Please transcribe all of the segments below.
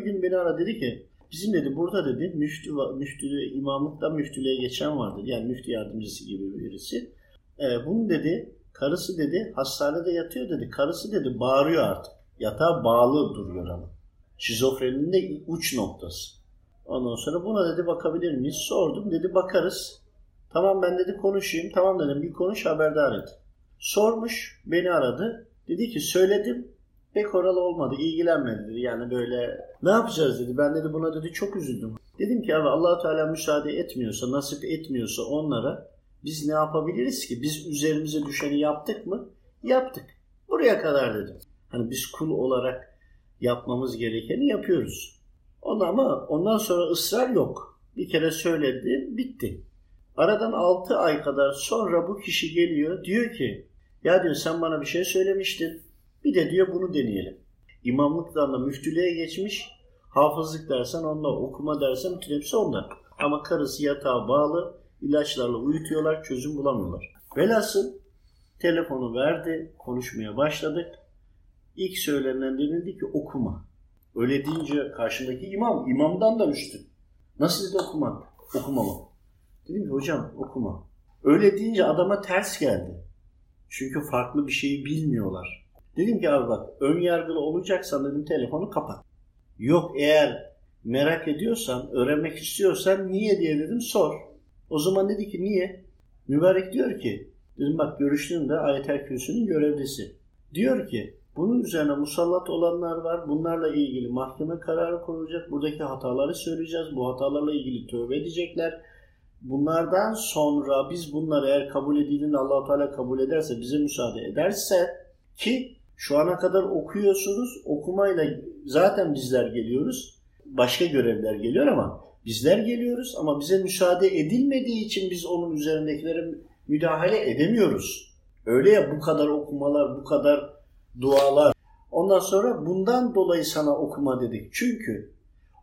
bir gün beni ara dedi ki bizim dedi burada dedi müftü, müftü imamlıktan müftülüğe geçen vardı. Yani müftü yardımcısı gibi birisi. E, bunun dedi karısı dedi hastanede yatıyor dedi. Karısı dedi bağırıyor artık. Yatağa bağlı duruyor ama. Şizofreninin de uç noktası. Ondan sonra buna dedi bakabilir miyiz? Sordum. Dedi bakarız. Tamam ben dedi konuşayım. Tamam dedim bir konuş haberdar et. Sormuş beni aradı. Dedi ki söyledim pek oralı olmadı. ilgilenmedi dedi. Yani böyle ne yapacağız dedi. Ben dedi buna dedi çok üzüldüm. Dedim ki abi allah Teala müsaade etmiyorsa, nasip etmiyorsa onlara biz ne yapabiliriz ki? Biz üzerimize düşeni yaptık mı? Yaptık. Buraya kadar dedim. Hani biz kul olarak yapmamız gerekeni yapıyoruz. Ona ama ondan sonra ısrar yok. Bir kere söyledi, bitti. Aradan 6 ay kadar sonra bu kişi geliyor diyor ki ya diyor sen bana bir şey söylemiştin. Bir de diyor bunu deneyelim. İmamlıktan da müftülüğe geçmiş. Hafızlık dersen onda, okuma dersen bütün hepsi onda. Ama karısı yatağa bağlı, ilaçlarla uyutuyorlar, çözüm bulamıyorlar. Velhasıl telefonu verdi, konuşmaya başladık. İlk söylenen denildi ki okuma. Öyle deyince karşımdaki imam, imamdan da üstün. Nasıl dedi okuma? Okuma mı? Dedim ki hocam okuma. Öyle deyince adama ters geldi. Çünkü farklı bir şeyi bilmiyorlar. Dedim ki abi bak ön yargılı olacaksan dedim telefonu kapat. Yok eğer merak ediyorsan, öğrenmek istiyorsan niye diye dedim sor. O zaman dedi ki niye? Mübarek diyor ki, dedim bak görüştüğümde Ayet-el Kürsü'nün görevlisi. Diyor ki bunun üzerine musallat olanlar var. Bunlarla ilgili mahkeme kararı konulacak. Buradaki hataları söyleyeceğiz. Bu hatalarla ilgili tövbe edecekler. Bunlardan sonra biz bunları eğer kabul edildiğinde allah Teala kabul ederse, bize müsaade ederse ki şu ana kadar okuyorsunuz. Okumayla zaten bizler geliyoruz. Başka görevler geliyor ama bizler geliyoruz ama bize müsaade edilmediği için biz onun üzerindekilere müdahale edemiyoruz. Öyle ya bu kadar okumalar, bu kadar dualar. Ondan sonra bundan dolayı sana okuma dedik. Çünkü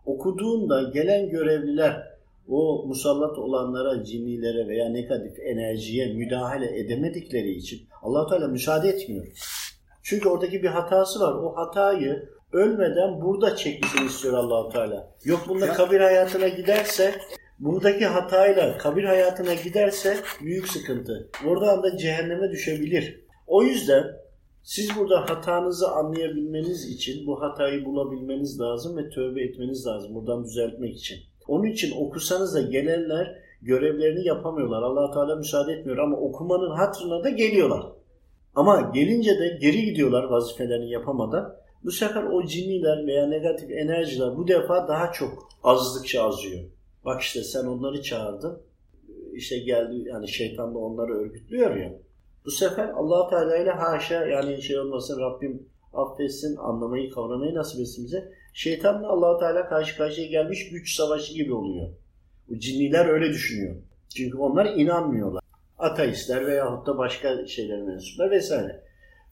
okuduğunda gelen görevliler o musallat olanlara, cinnilere veya negatif enerjiye müdahale edemedikleri için allah Teala müsaade etmiyor. Çünkü oradaki bir hatası var. O hatayı ölmeden burada çekmesini istiyor allah Teala. Yok bunda kabir hayatına giderse buradaki hatayla kabir hayatına giderse büyük sıkıntı. Oradan da cehenneme düşebilir. O yüzden siz burada hatanızı anlayabilmeniz için bu hatayı bulabilmeniz lazım ve tövbe etmeniz lazım buradan düzeltmek için. Onun için okusanız da gelenler görevlerini yapamıyorlar. allah Teala müsaade etmiyor ama okumanın hatırına da geliyorlar. Ama gelince de geri gidiyorlar vazifelerini yapamadan. Bu sefer o cinniler veya negatif enerjiler bu defa daha çok azdıkça azıyor. Bak işte sen onları çağırdın. İşte geldi yani şeytan da onları örgütlüyor ya. Bu sefer allah Teala ile haşa yani şey olmasın Rabbim affetsin, anlamayı, kavramayı nasip etsin bize. Şeytanla allah Teala karşı karşıya gelmiş güç savaşı gibi oluyor. Bu cinniler öyle düşünüyor. Çünkü onlar inanmıyorlar. Ateistler veyahut da başka şeyler mensuplar vesaire.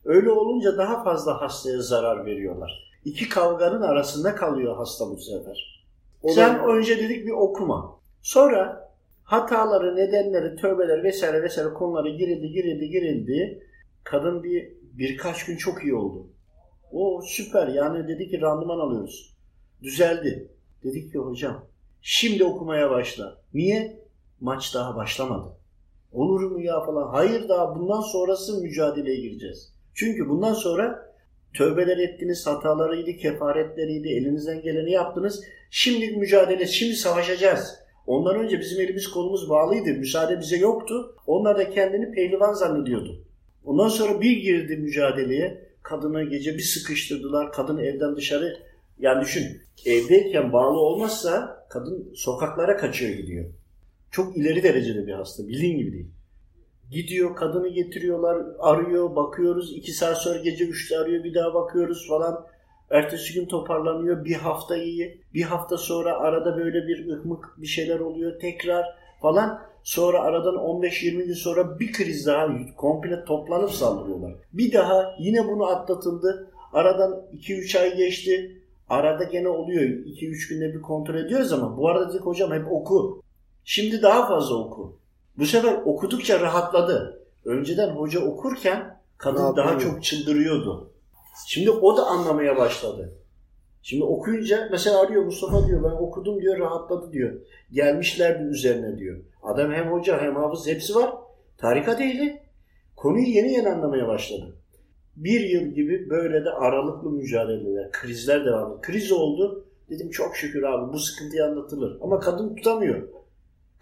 Öyle olunca daha fazla hastaya zarar veriyorlar. İki kavganın arasında kalıyor hasta bu sefer. O Sen da... önce dedik bir okuma. Sonra hataları, nedenleri, tövbeler vesaire vesaire konuları girildi, girildi, girildi. Kadın bir birkaç gün çok iyi oldu. O süper yani dedi ki randıman alıyoruz. Düzeldi. Dedik ki hocam şimdi okumaya başla. Niye? Maç daha başlamadı. Olur mu ya falan. Hayır daha bundan sonrası mücadeleye gireceğiz. Çünkü bundan sonra tövbeler ettiniz, hatalarıydı, kefaretleriydi, elinizden geleni yaptınız. Şimdi mücadele, şimdi savaşacağız. Ondan önce bizim elimiz kolumuz bağlıydı. Müsaade bize yoktu. Onlar da kendini pehlivan zannediyordu. Ondan sonra bir girdi mücadeleye. Kadına gece bir sıkıştırdılar. Kadın evden dışarı yani düşün evdeyken bağlı olmazsa kadın sokaklara kaçıyor gidiyor. Çok ileri derecede bir hasta. Bildiğin gibi değil. Gidiyor kadını getiriyorlar arıyor bakıyoruz. iki saat sonra gece üçte arıyor bir daha bakıyoruz falan. Ertesi gün toparlanıyor. Bir hafta iyi. Bir hafta sonra arada böyle bir ıhmık bir şeyler oluyor. Tekrar falan. Sonra aradan 15-20 gün sonra bir kriz daha komple toplanıp saldırıyorlar. Bir daha yine bunu atlatıldı. Aradan 2-3 ay geçti. Arada gene oluyor. 2-3 günde bir kontrol ediyoruz ama bu arada dedik hocam hep oku. Şimdi daha fazla oku. Bu sefer okudukça rahatladı. Önceden hoca okurken kadın daha çok çıldırıyordu. Şimdi o da anlamaya başladı. Şimdi okuyunca mesela arıyor Mustafa diyor ben okudum diyor rahatladı diyor. Gelmişlerdi üzerine diyor. Adam hem hoca hem hafız hepsi var. Tarikat ehli. Konuyu yeni yeni anlamaya başladı. Bir yıl gibi böyle de aralıklı mücadeleler, krizler devam ediyor. Kriz oldu. Dedim çok şükür abi bu sıkıntıyı anlatılır. Ama kadın tutamıyor.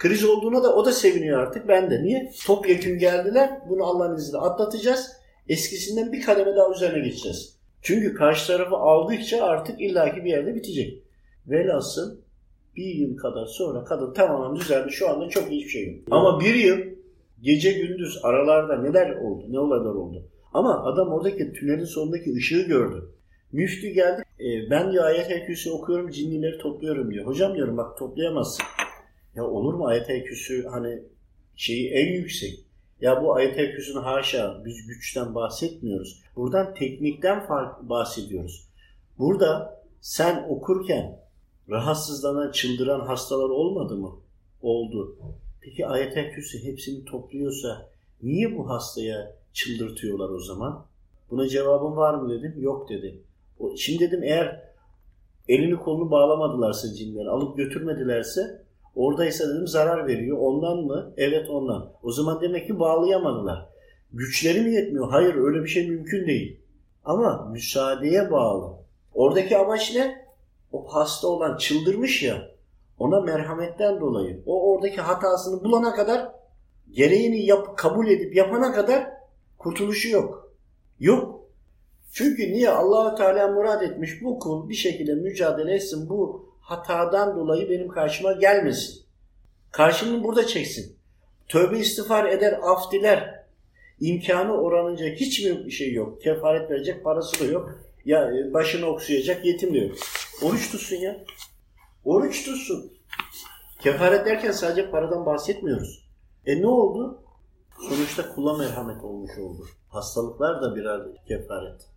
Kriz olduğuna da o da seviniyor artık. Ben de. Niye? Topyekun geldiler. Bunu Allah'ın izniyle atlatacağız. Eskisinden bir kademe daha üzerine geçeceğiz. Çünkü karşı tarafı aldıkça artık illaki bir yerde bitecek. Velhasıl bir yıl kadar sonra kadın tamamen düzeldi. Şu anda çok hiçbir şey yok. Ama bir yıl gece gündüz aralarda neler oldu, ne olaylar oldu. Ama adam oradaki tünelin sonundaki ışığı gördü. Müftü geldi. E, ben diyor ayet-el kürsü okuyorum, cinnileri topluyorum diyor. Hocam diyorum bak toplayamazsın. Ya olur mu ayet-el kürsü hani şeyi en yüksek. Ya bu ayet-el kürsünün haşa biz güçten bahsetmiyoruz. Buradan teknikten fark bahsediyoruz. Burada sen okurken rahatsızlanan, çıldıran hastalar olmadı mı? Oldu. Peki ayet-el kürsü hepsini topluyorsa niye bu hastaya çıldırtıyorlar o zaman? Buna cevabın var mı dedim. Yok dedi. Şimdi dedim eğer elini kolunu bağlamadılarsa cinler, alıp götürmedilerse oradaysa dedim zarar veriyor. Ondan mı? Evet ondan. O zaman demek ki bağlayamadılar. Güçleri mi yetmiyor? Hayır öyle bir şey mümkün değil. Ama müsaadeye bağlı. Oradaki amaç ne? O hasta olan çıldırmış ya ona merhametten dolayı o oradaki hatasını bulana kadar gereğini yap, kabul edip yapana kadar kurtuluşu yok. Yok. Çünkü niye allah Teala murad etmiş bu kul bir şekilde mücadele etsin bu hatadan dolayı benim karşıma gelmesin. Karşımı burada çeksin. Tövbe istiğfar eder, af diler. İmkanı oranınca hiç bir şey yok. Kefaret verecek parası da yok. Ya e, başını oksayacak yetim de yok. Oruç tutsun ya. Oruç tutsun. Kefaret derken sadece paradan bahsetmiyoruz. E ne oldu? Sonuçta kula merhamet olmuş oldu. Hastalıklar da birer kefaret.